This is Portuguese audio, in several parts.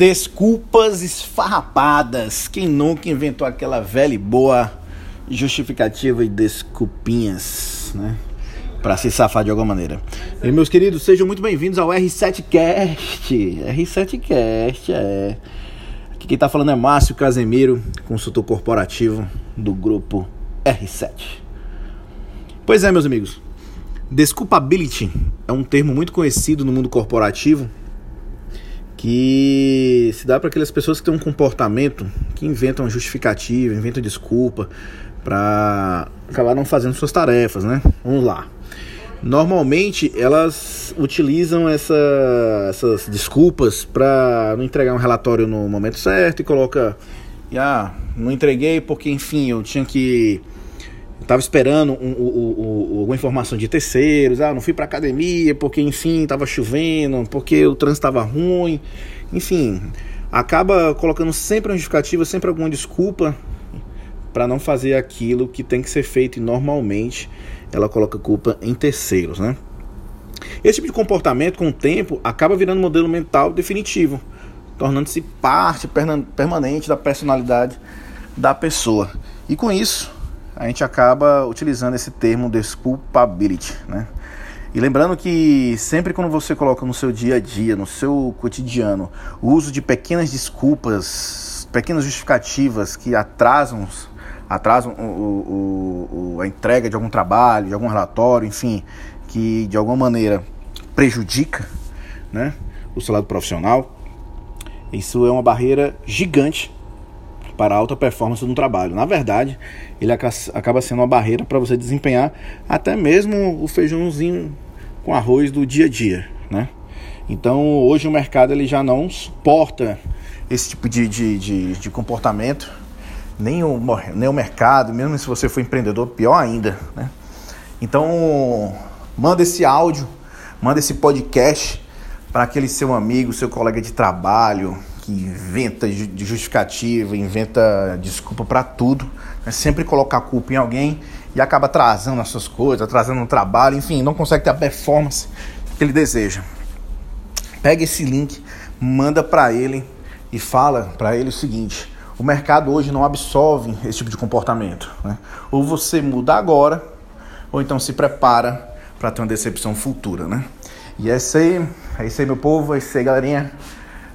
Desculpas esfarrapadas. Quem nunca inventou aquela velha e boa justificativa e desculpinhas, né? Pra se safar de alguma maneira. E meus queridos, sejam muito bem-vindos ao R7Cast. R7Cast, é. Aqui quem tá falando é Márcio Casemiro, consultor corporativo do grupo R7. Pois é, meus amigos. Desculpability é um termo muito conhecido no mundo corporativo que se dá para aquelas pessoas que têm um comportamento que inventam justificativa, inventam desculpa para acabar não fazendo suas tarefas, né? Vamos lá. Normalmente elas utilizam essa, essas desculpas para não entregar um relatório no momento certo e coloca, ah, não entreguei porque enfim eu tinha que Tava esperando um, um, um, alguma informação de terceiros. Ah, não fui para academia porque, enfim, estava chovendo, porque o trânsito estava ruim. Enfim, acaba colocando sempre uma justificativa, sempre alguma desculpa para não fazer aquilo que tem que ser feito e normalmente ela coloca culpa em terceiros, né? Esse tipo de comportamento, com o tempo, acaba virando modelo mental definitivo, tornando-se parte permanente da personalidade da pessoa. E com isso, a gente acaba utilizando esse termo desculpability, né? E lembrando que sempre quando você coloca no seu dia a dia, no seu cotidiano, o uso de pequenas desculpas, pequenas justificativas que atrasam, atrasam o, o, o, a entrega de algum trabalho, de algum relatório, enfim, que de alguma maneira prejudica né, o seu lado profissional, isso é uma barreira gigante para a alta performance no trabalho. Na verdade, ele acaba sendo uma barreira para você desempenhar até mesmo o feijãozinho com arroz do dia a dia, né? Então, hoje o mercado ele já não suporta esse tipo de, de, de, de comportamento, nem o, nem o mercado, mesmo se você for empreendedor, pior ainda, né? Então, manda esse áudio, manda esse podcast para aquele seu amigo, seu colega de trabalho, que inventa justificativa, inventa desculpa para tudo, né? sempre colocar a culpa em alguém e acaba atrasando as suas coisas, atrasando o trabalho, enfim, não consegue ter a performance que ele deseja. Pega esse link, manda para ele e fala para ele o seguinte: o mercado hoje não absorve esse tipo de comportamento. Né? Ou você muda agora, ou então se prepara para ter uma decepção futura, né? E é isso aí, é isso aí, meu povo, é isso aí, galerinha.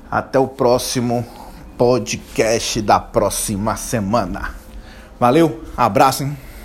Até o próximo podcast da próxima semana. Valeu, abraço, hein?